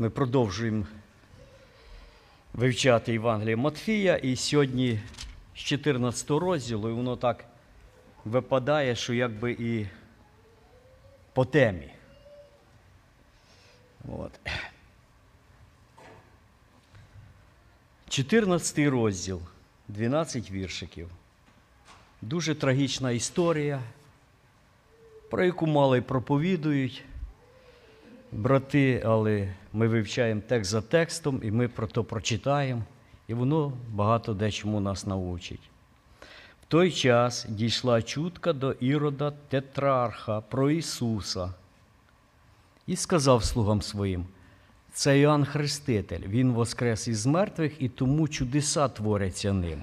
Ми продовжуємо вивчати Євангеліє Матфія, і сьогодні з 14 розділу, і воно так випадає, що якби і по темі. От. 14 розділ, 12 віршиків. Дуже трагічна історія, про яку мало й проповідують брати, але ми вивчаємо текст за текстом, і ми про то прочитаємо, і воно багато дечому нас научить. В той час дійшла чутка до Ірода Тетрарха про Ісуса і сказав слугам своїм: це Іоанн Хреститель, Він воскрес із мертвих, і тому чудеса творяться ним.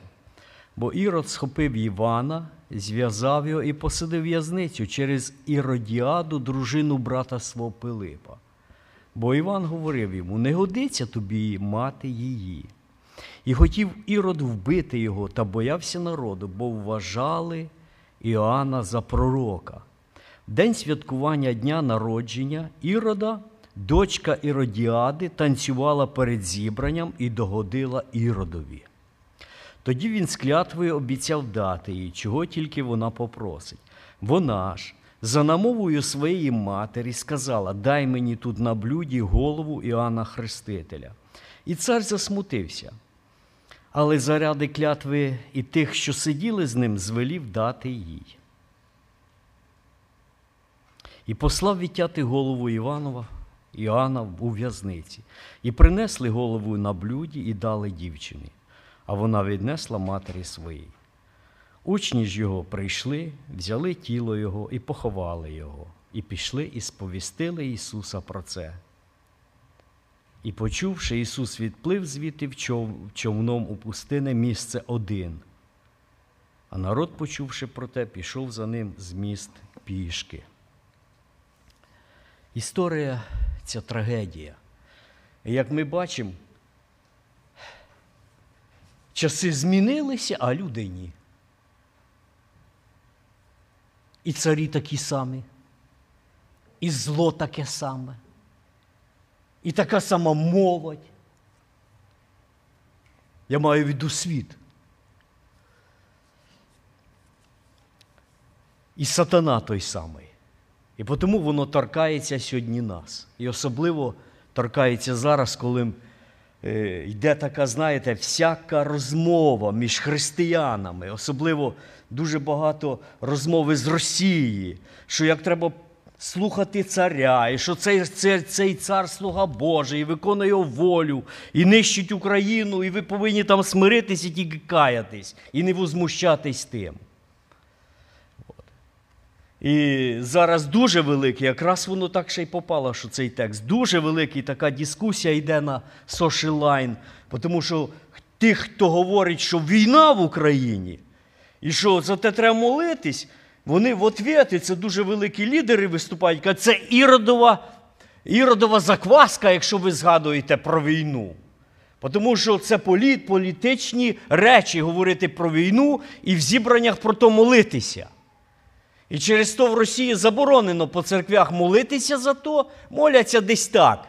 Бо Ірод схопив Івана, зв'язав його і посадив в'язницю через Іродіаду, дружину брата свого Пилипа. Бо Іван говорив йому: не годиться тобі мати її. І хотів Ірод вбити його та боявся народу, бо вважали Іоанна за пророка. День святкування дня народження Ірода, дочка Іродіади, танцювала перед зібранням і догодила Іродові. Тоді він з клятвою обіцяв дати їй, чого тільки вона попросить. Вона ж, за намовою своєї матері, сказала: Дай мені тут на блюді голову Іоанна Хрестителя. І цар засмутився. Але заради клятви і тих, що сиділи з ним, звелів дати їй. І послав відтяти голову Іванова, Іоанна у в'язниці, і принесли голову на блюді і дали дівчині а вона віднесла матері своїй. Учні ж його прийшли, взяли тіло Його і поховали Його, і пішли і сповістили Ісуса про це. І, почувши, Ісус відплив звідти в човном у пустине місце один. А народ, почувши про те, пішов за ним з міст пішки. Історія ця трагедія. І як ми бачимо, Часи змінилися, а люди ні. І царі такі самі, і зло таке саме, і така сама молодь. Я маю в виду світ. І сатана той самий. І тому воно торкається сьогодні нас. І особливо торкається зараз, коли йде така, знаєте, всяка розмова між християнами, особливо дуже багато розмови з Росії, що як треба слухати царя, і що цей, цей, цей цар слуга Божий, і виконує його волю, і нищить Україну, і ви повинні там смиритись і тільки каятись, і не возмущатись тим. І зараз дуже великий, якраз воно так ще й попало, що цей текст. Дуже великий така дискусія йде на line, тому що тих, хто говорить, що війна в Україні, і що за те треба молитись, вони в ответи, це дуже великі лідери виступають, це іродова, іродова закваска, якщо ви згадуєте про війну. Тому що це політ, політичні речі говорити про війну і в зібраннях про то молитися. І через то в Росії заборонено по церквях молитися за то, моляться десь так.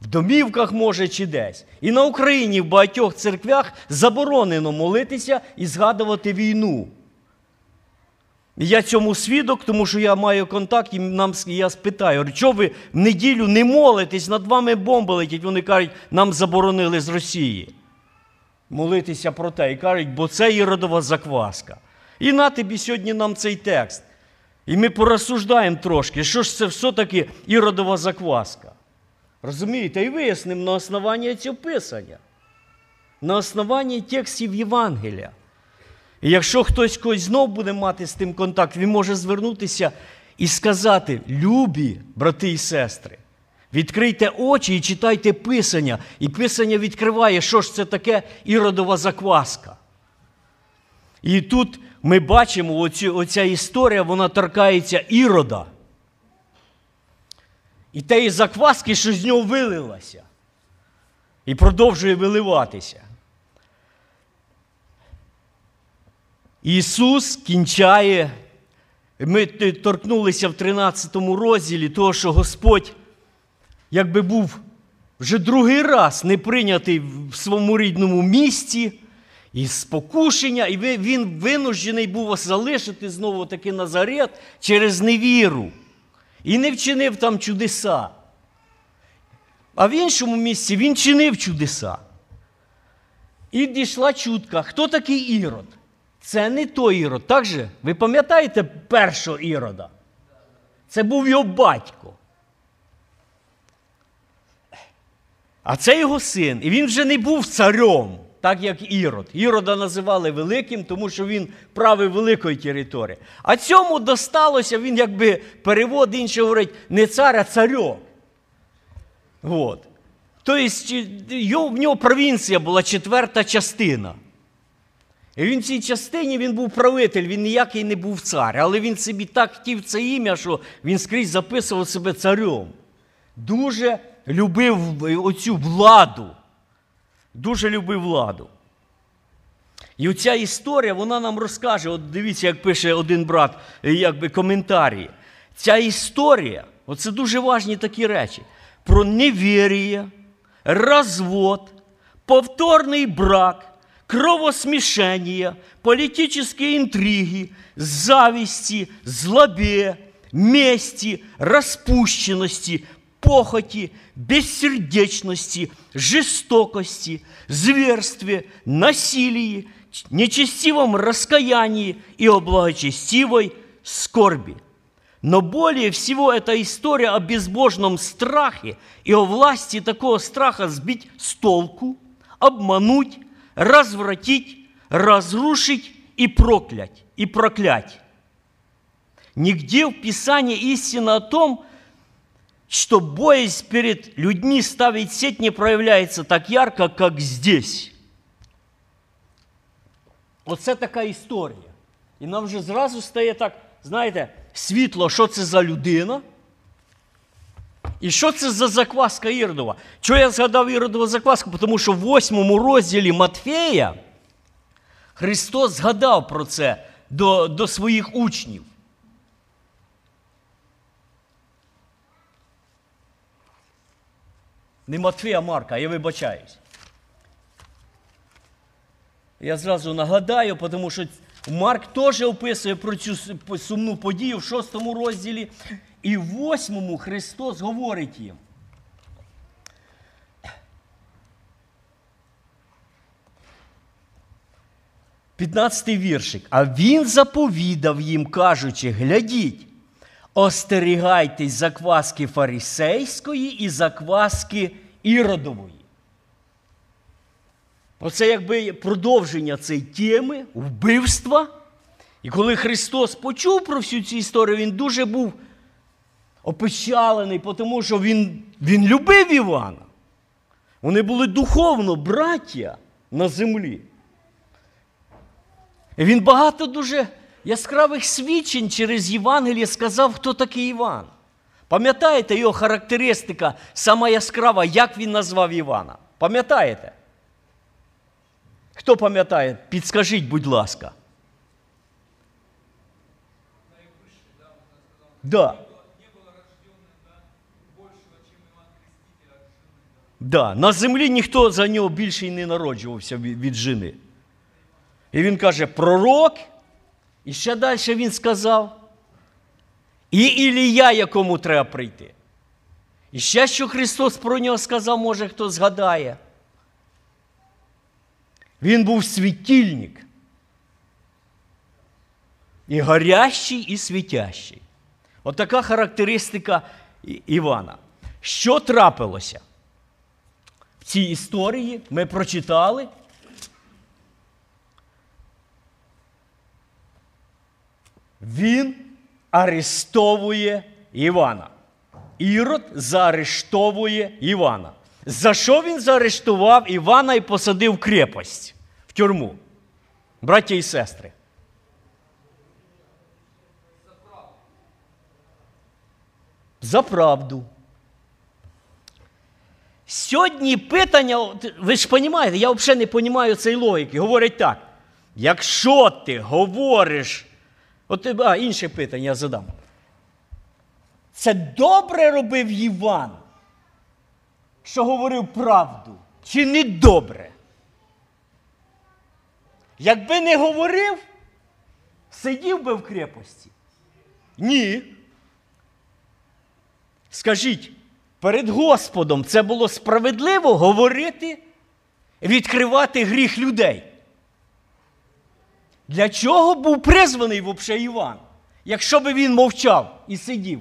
В домівках, може, чи десь. І на Україні в багатьох церквях заборонено молитися і згадувати війну. Я цьому свідок, тому що я маю контакт, і нам, я спитаю, чого ви в неділю не молитесь, над вами бомби летять. Вони кажуть, нам заборонили з Росії. Молитися про те. І кажуть, бо це іродова закваска. І на тобі сьогодні нам цей текст. І ми порозсуждаємо трошки, що ж це все-таки іродова закваска. Розумієте, і вияснимо на основанні цього писання, на основанні текстів Євангелія. І якщо хтось когось знов буде мати з тим контакт, він може звернутися і сказати: любі, брати і сестри, відкрийте очі і читайте Писання. І Писання відкриває, що ж це таке іродова закваска. І тут ми бачимо, оця історія вона торкається ірода. І теї закваски, що з нього вилилася. І продовжує виливатися. Ісус кінчає. Ми торкнулися в 13 розділі того, що Господь якби був вже другий раз не прийнятий в своєму рідному місті, і спокушення, і він винуждений був залишити знову таки Назарет через невіру. І не вчинив там чудеса. А в іншому місці він чинив чудеса. І дійшла чутка, хто такий Ірод? Це не той Ірод. Так же? Ви пам'ятаєте першого Ірода? Це був його батько. А це його син. І він вже не був царем, так як Ірод. Ірода називали великим, тому що він правив великої території. А цьому досталося, він якби перевод інший говорить, не цар, а царьок. От. Тобто в нього провінція була четверта частина. І він в цій частині він був правитель, він ніякий не був цар. Але він собі так хотів це ім'я, що він скрізь записував себе царем. Дуже любив оцю владу. Дуже любив владу. І оця історія, вона нам розкаже, от дивіться, як пише один брат, якби коментарі. Ця історія, оце дуже важні такі речі, про невір'я, розвод, повторний брак, кровосмешения, политические интриги, зависти, злобе, мести, распущенности, похоти, бессердечности, жестокости, зверстве, насилии, нечестивом раскаянии и о благочестивой скорби. Но более всего эта история о безбожном страхе и о власти такого страха сбить с толку, обмануть, развратить, разрушить и проклять, и проклять. Нигде в Писании истина о том, что боязнь перед людьми ставить сеть не проявляется так ярко, как здесь. Оце така історія. І нам вже зразу стає так, знаєте, світло, що це за людина. І що це за закваска Іродова? Чого я згадав Іродову закваску? Тому що в восьмому розділі Матфея Христос згадав про це до, до своїх учнів. Не Матфея, а Марка, я вибачаюсь. Я зразу нагадаю, тому що Марк теж описує про цю сумну подію в шостому розділі. І в восьмому Христос говорить їм. П'ятнадцятий віршик. А він заповідав їм, кажучи, глядіть, остерігайтесь закваски фарисейської і закваски іродової. Оце якби продовження цієї теми, вбивства. І коли Христос почув про всю цю історію, Він дуже був опечалений, тому що Він він любив Івана. Вони були духовно браття на землі. І Він багато дуже яскравих свідчень через Євангеліє сказав, хто такий Іван. Пам'ятаєте його характеристика, сама яскрава, як він назвав Івана? Пам'ятаєте? Хто пам'ятає, підскажіть, будь ласка. Да. Да. На землі ніхто за нього більше й не народжувався від, жени. І він каже, пророк, і ще далі він сказав. І Ілія, якому треба прийти. І ще, що Христос про нього сказав, може хто згадає. Він був світильник. І горящий, і світящий. Отака От характеристика Івана. Що трапилося? В цій історії ми прочитали. Він арестовує Івана. Ірод заарештовує Івана. За що він заарештував Івана і посадив в крепость в тюрму? Браття і сестри. За правду. Сьогодні питання, ви ж розумієте, я взагалі не розумію цієї логіки. Говорять так. Якщо ти говориш, от а, інше питання я задам. Це добре робив Іван що говорив правду, чи не добре? Якби не говорив, сидів би в крепості? Ні. Скажіть, перед Господом це було справедливо говорити, відкривати гріх людей. Для чого був призваний взагалі Іван, якщо би він мовчав і сидів?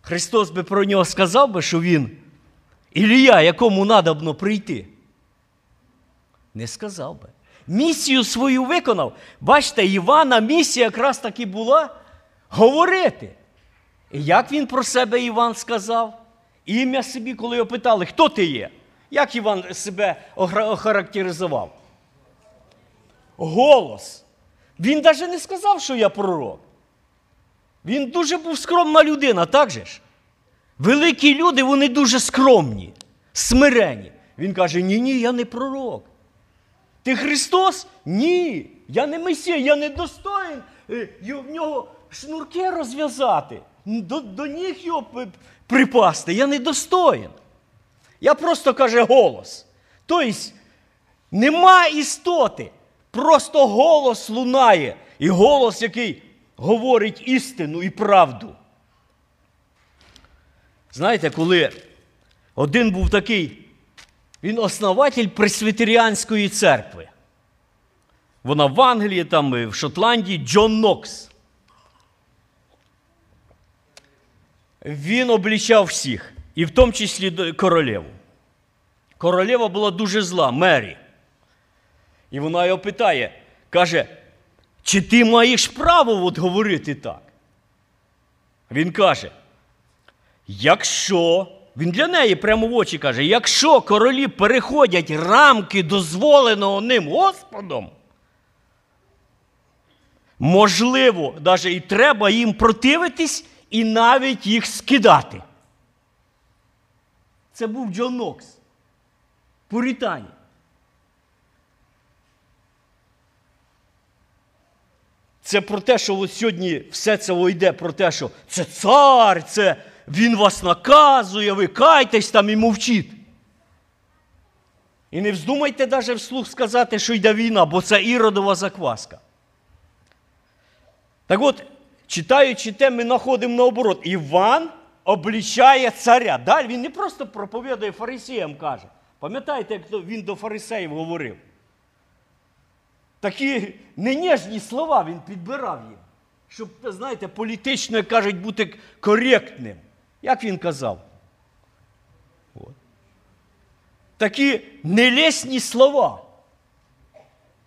Христос би про нього сказав би, що він Ілія, якому надобно прийти. Не сказав би. Місію свою виконав. Бачите, Івана місія якраз таки була говорити. І як він про себе Іван сказав? Ім'я собі, коли його питали, хто ти є? Як Іван себе охарактеризував? Голос. Він навіть не сказав, що я пророк. Він дуже був скромна людина, так же ж? Великі люди, вони дуже скромні, смирені. Він каже: Ні, ні, я не пророк. Ти Христос? Ні. Я не Месія, я не достоїн е, в нього шнурки розв'язати, до, до ніг його припасти. Я не достоїн. Я просто каже голос. Тобто, нема істоти. Просто голос лунає. І голос, який говорить істину і правду. Знаєте, коли один був такий, він основатель Пресвітеріанської церкви. Вона в Англії, там і в Шотландії Джон Нокс. Він облічав всіх, і в тому числі королеву. Королева була дуже зла, Мері. І вона його питає, каже, чи ти маєш право от говорити так? Він каже, якщо, він для неї прямо в очі каже, якщо королі переходять рамки дозволеного ним Господом, можливо, навіть і треба їм противитись і навіть їх скидати. Це був Джон Нокс, Пуритані. Це про те, що от сьогодні все це йде про те, що це цар, це він вас наказує, ви кайтесь там і мовчіть. І не вздумайте навіть вслух сказати, що йде війна, бо це іродова закваска. Так от, читаючи те, ми знаходимо наоборот. Іван облічає царя. Далі він не просто проповідує фарисіям, каже. Пам'ятаєте, як він до фарисеїв говорив? Такі неніжні слова він підбирав їм, щоб, знаєте, політично, як кажуть, бути коректним. Як він казав? От. Такі нелесні слова.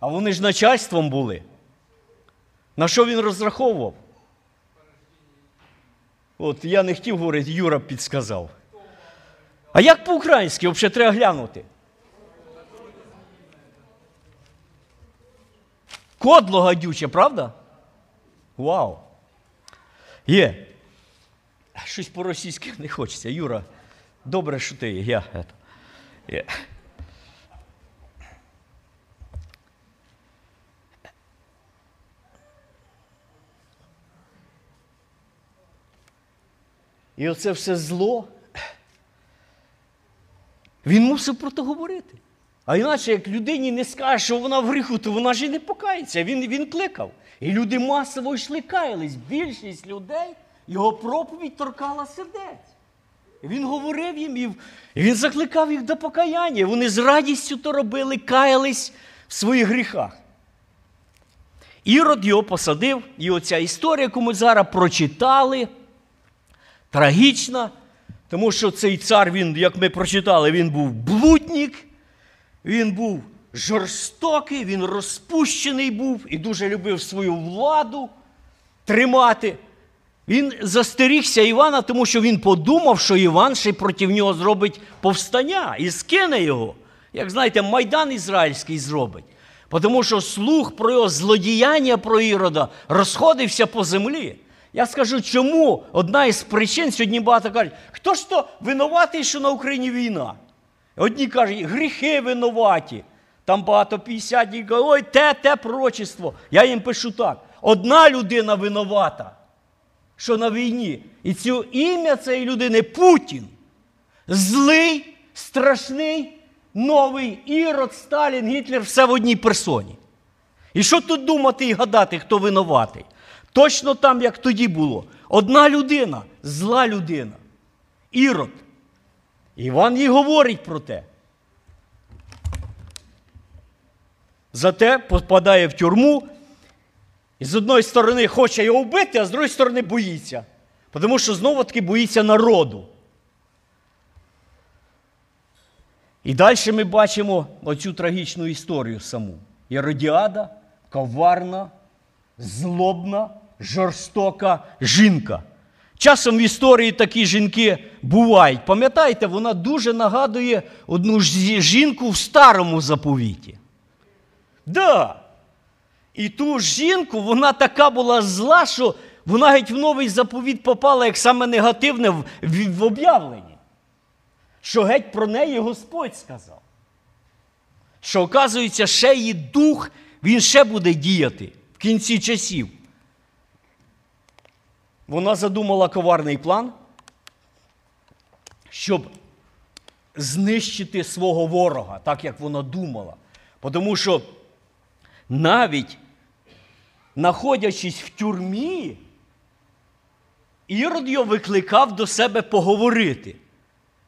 А вони ж начальством були. На що він розраховував? От я не хотів говорити, Юра підсказав. А як по-українськи взагалі треба глянути? Кодло гадюче, правда? Вау! Є. Щось по-російськи не хочеться. Юра, добре, що ти є. Я, є. І оце все зло. Він мусив про це говорити. А іначе, як людині не скаже, що вона в гріху, то вона ж і не покається. Він він кликав. І люди масово йшли каялись. Більшість людей його проповідь торкала сердець. Він говорив їм, і він закликав їх до покаяння. Вони з радістю то робили, каялись в своїх гріхах. Ірод його посадив, і оця історія, яку ми зараз прочитали, трагічна, тому що цей цар, він, як ми прочитали, він був блудник. Він був жорстокий, він розпущений був і дуже любив свою владу тримати. Він застерігся Івана, тому що він подумав, що Іван ще проти нього зробить повстання і скине його. Як знаєте, Майдан Ізраїльський зробить. Тому що слух про його злодіяння про Ірода розходився по землі. Я скажу, чому одна із причин сьогодні багато кажуть, хто ж то винуватий, що на Україні війна? Одні кажуть, гріхи винуваті. Там багато п'ятдесятні кажуть, ой, те, те пророчество. Я їм пишу так. Одна людина винувата, що на війні. І це ім'я цієї людини Путін. Злий, страшний, новий Ірод, Сталін, Гітлер все в одній персоні. І що тут думати і гадати, хто винуватий? Точно там, як тоді було. Одна людина, зла людина. Ірод. Іван їй говорить про те. Зате попадає в тюрму, і з одної сторони хоче його вбити, а з другої сторони боїться. Тому що знову таки боїться народу. І далі ми бачимо оцю трагічну історію саму. Єродіада, коварна, злобна, жорстока жінка. Часом в історії такі жінки бувають. Пам'ятаєте, вона дуже нагадує одну жінку в старому заповіті. Да. І ту жінку, вона така була зла, що вона геть в новий заповіт попала як саме негативне в, в, в об'явленні. Що геть про неї Господь сказав. Що, оказується, ще її дух, він ще буде діяти в кінці часів. Вона задумала коварний план, щоб знищити свого ворога, так як вона думала. Тому що навіть знаходячись в тюрмі, Ірод його викликав до себе поговорити.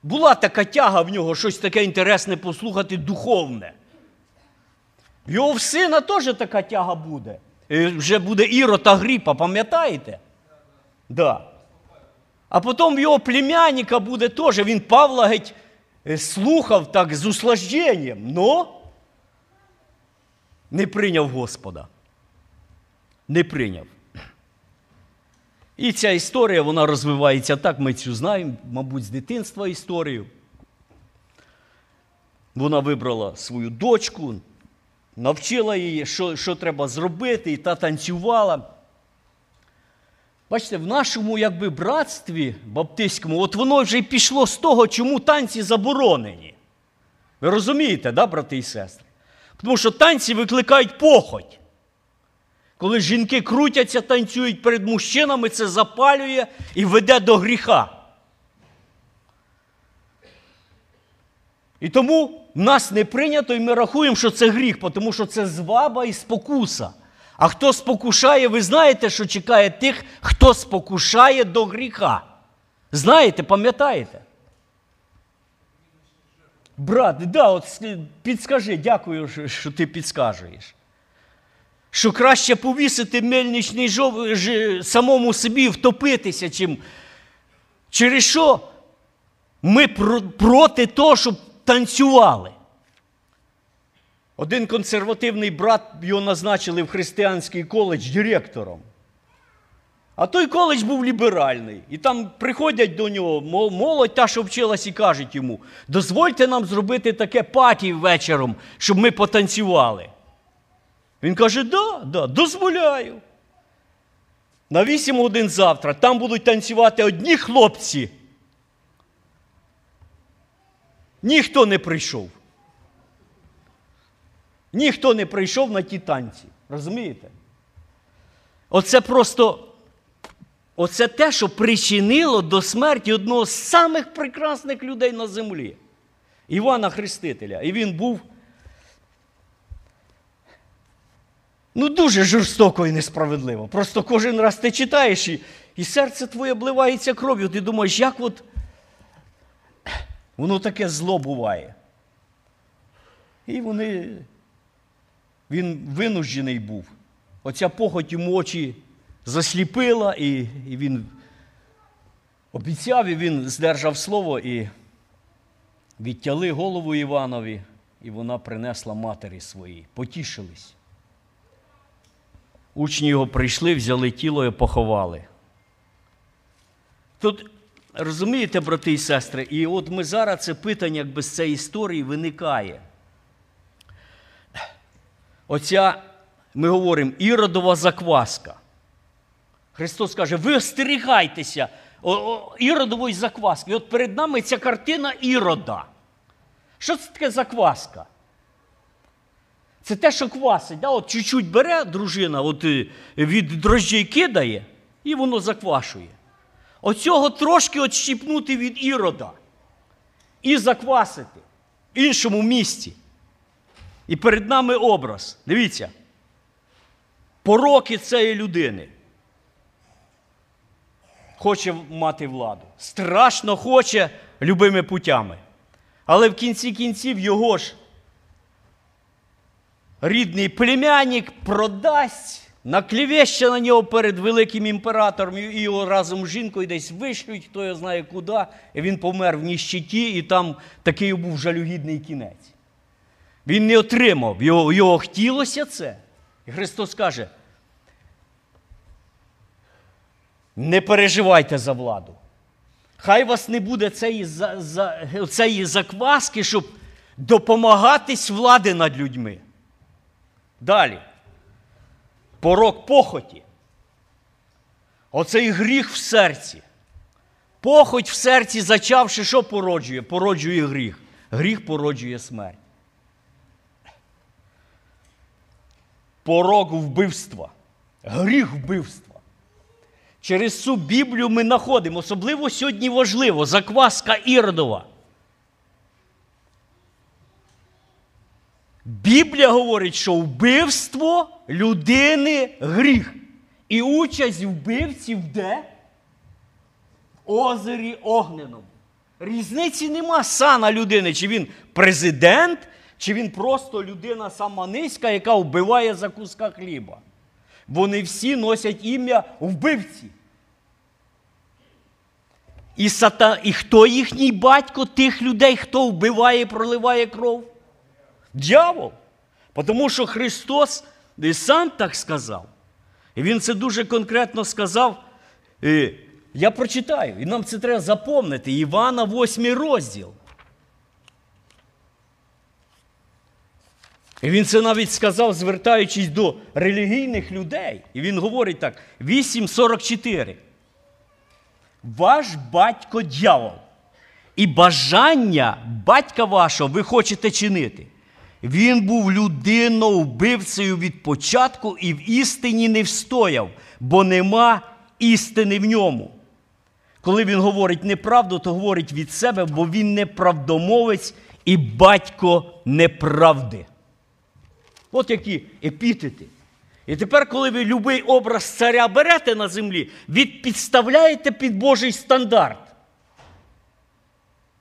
Була така тяга в нього щось таке інтересне послухати, духовне. Його сина теж така тяга буде. Е, Вже буде Ірод Агріпа, пам'ятаєте? Да. А потім його племянника буде теж. Він Павла геть е, слухав так з услажденням, но не прийняв Господа. Не прийняв. І ця історія вона розвивається так, ми цю знаємо, мабуть, з дитинства історію. Вона вибрала свою дочку, навчила її, що що треба зробити, і та танцювала. Бачите, в нашому якби, братстві баптистському, от воно вже й пішло з того, чому танці заборонені. Ви розумієте, да, брати і сестри? Тому що танці викликають похоть. Коли жінки крутяться, танцюють перед мужчинами, це запалює і веде до гріха. І тому нас не прийнято, і ми рахуємо, що це гріх, тому що це зваба і спокуса. А хто спокушає, ви знаєте, що чекає тих, хто спокушає до гріха. Знаєте, пам'ятаєте? Брат, да, от підскажи, дякую, що ти підскажуєш. Що краще повісити мельничний жов самому собі втопитися, чим через що ми проти того, щоб танцювали. Один консервативний брат його назначили в християнський коледж директором. А той коледж був ліберальний. І там приходять до нього молодь та, що вчилась, і кажуть йому: дозвольте нам зробити таке паті вечором, щоб ми потанцювали. Він каже: да, да, дозволяю. На 8 годин завтра там будуть танцювати одні хлопці. Ніхто не прийшов. Ніхто не прийшов на ті танці. Розумієте? Оце просто оце те, що причинило до смерті одного з самих прекрасних людей на землі Івана Хрестителя. І він був ну, дуже жорстоко і несправедливо. Просто кожен раз ти читаєш і, і серце твоє обливається кров'ю. Ти думаєш, як от воно таке зло буває. І вони він винуждений був. Оця похоть йому очі засліпила, і, і він обіцяв, і він здержав слово і відтяли голову Іванові, і вона принесла матері своїй. Потішились. Учні його прийшли, взяли тіло і поховали. Тут, розумієте, брати і сестри, і от ми зараз це питання, якби з цієї історії виникає оця, ми говоримо, іродова закваска. Христос каже, ви остерігайтеся іродової закваски. І от перед нами ця картина ірода. Що це таке закваска? Це те, що квасить. Да? От чуть-чуть бере дружина, от е, від дрожжей кидає, і воно заквашує. Оцього трошки от щіпнути від ірода. і заквасити в іншому місті. І перед нами образ. Дивіться. Пороки цієї людини. Хоче мати владу. Страшно хоче любими путями. Але в кінці кінців його ж рідний племянник продасть, наклівеще на нього перед великим імператором і його разом з жінкою десь вишлють, хто його знає куди, і він помер в ніщиті, і там такий був жалюгідний кінець. Він не отримав, його, його хотілося це. І Христос каже, не переживайте за владу. Хай вас не буде цієї, за, за, цієї закваски, щоб допомагатись влади над людьми. Далі. Порок похоті. Оцей гріх в серці. Похоть в серці, зачавши, що породжує? Породжує гріх. Гріх породжує смерть. Порок вбивства. Гріх вбивства. Через цю Біблію ми знаходимо, особливо сьогодні важливо, закваска Іродова. Біблія говорить, що вбивство людини гріх. І участь вбивців де? В озері Огненому. Різниці нема сана людини, чи він президент, чи він просто людина сама низька, яка вбиває за куска хліба. Вони всі носять ім'я вбивці. І, сата... і хто їхній батько тих людей, хто вбиває і проливає кров? Дьявол. Тому що Христос і сам так сказав. І Він це дуже конкретно сказав. Я прочитаю, і нам це треба запомнити. Івана 8 розділ. І він це навіть сказав, звертаючись до релігійних людей. І він говорить так: 8.44. Ваш батько дьявол. І бажання батька вашого ви хочете чинити. Він був людиною вбивцею від початку і в істині не встояв, бо нема істини в ньому. Коли він говорить неправду, то говорить від себе, бо він неправдомовець і батько неправди. От які епітети. І тепер, коли ви будь-який образ царя берете на землі, ви підставляєте під Божий стандарт.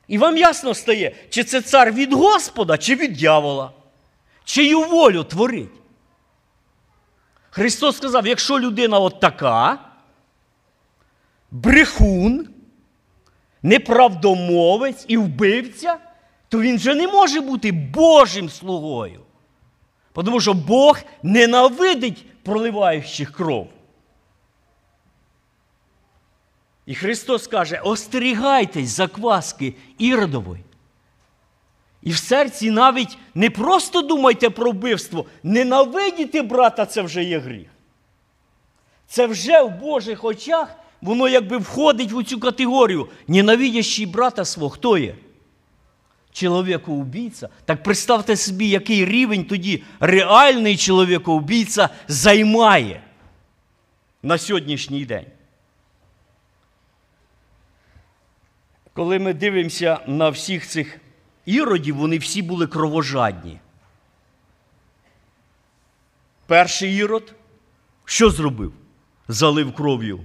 І вам ясно стає, чи це цар від Господа, чи від дьявола, чию волю творить. Христос сказав: якщо людина от така, брехун, неправдомовець і вбивця, то він вже не може бути Божим слугою. Тому що Бог ненавидить проливаючих кров. І Христос каже: остерігайтесь закваски Іродової. І в серці навіть не просто думайте про вбивство, ненавидіти брата це вже є гріх. Це вже в Божих очах воно якби входить в цю категорію. Ненавидящий брата свого, хто є? Чоловікоубійця. Так представте собі, який рівень тоді реальний чоловікоубійця займає на сьогоднішній день. Коли ми дивимося на всіх цих іродів, вони всі були кровожадні. Перший ірод що зробив? Залив кров'ю,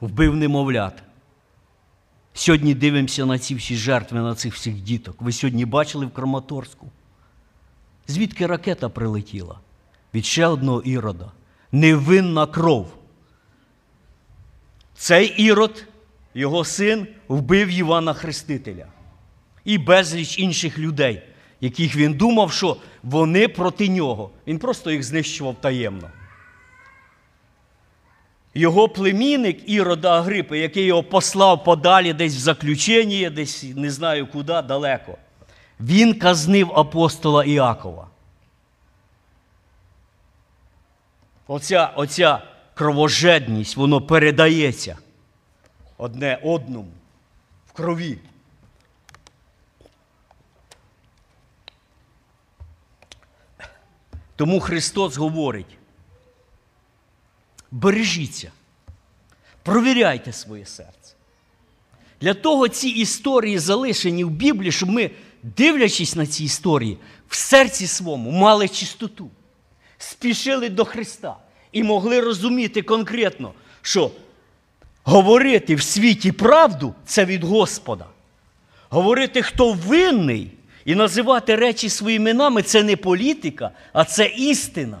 вбив немовлят. Сьогодні дивимося на ці всі жертви, на цих всіх діток. Ви сьогодні бачили в Краматорську? Звідки ракета прилетіла? Від ще одного ірода. Невинна кров. Цей ірод, його син, вбив Івана Хрестителя і безліч інших людей, яких він думав, що вони проти нього. Він просто їх знищував таємно. Його племінник Ірода Агрипи, який його послав подалі десь в заключення, десь не знаю куди, далеко, він казнив апостола Іакова. Оця, оця кровожедність, воно передається одне одному в крові. Тому Христос говорить, бережіться, провіряйте своє серце. Для того ці історії залишені в Біблії, щоб ми, дивлячись на ці історії, в серці своєму мали чистоту, спішили до Христа і могли розуміти конкретно, що говорити в світі правду це від Господа. Говорити, хто винний, і називати речі своїми іменами це не політика, а це істина.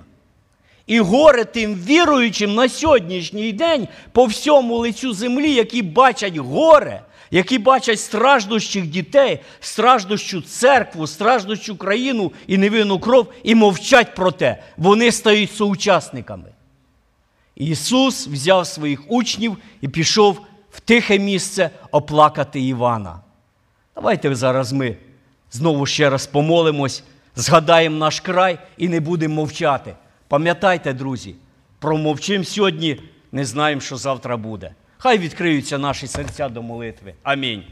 І горе тим віруючим на сьогоднішній день по всьому лицю землі, які бачать горе, які бачать страждущих дітей, страждущу церкву, страждущу країну і невинну кров, і мовчать про те. Вони стають соучасниками. Ісус взяв своїх учнів і пішов в тихе місце оплакати Івана. Давайте зараз ми знову ще раз помолимось, згадаємо наш край і не будемо мовчати. Пам'ятайте, друзі, промовчим сьогодні, не знаємо, що завтра буде. Хай відкриються наші серця до молитви. Амінь.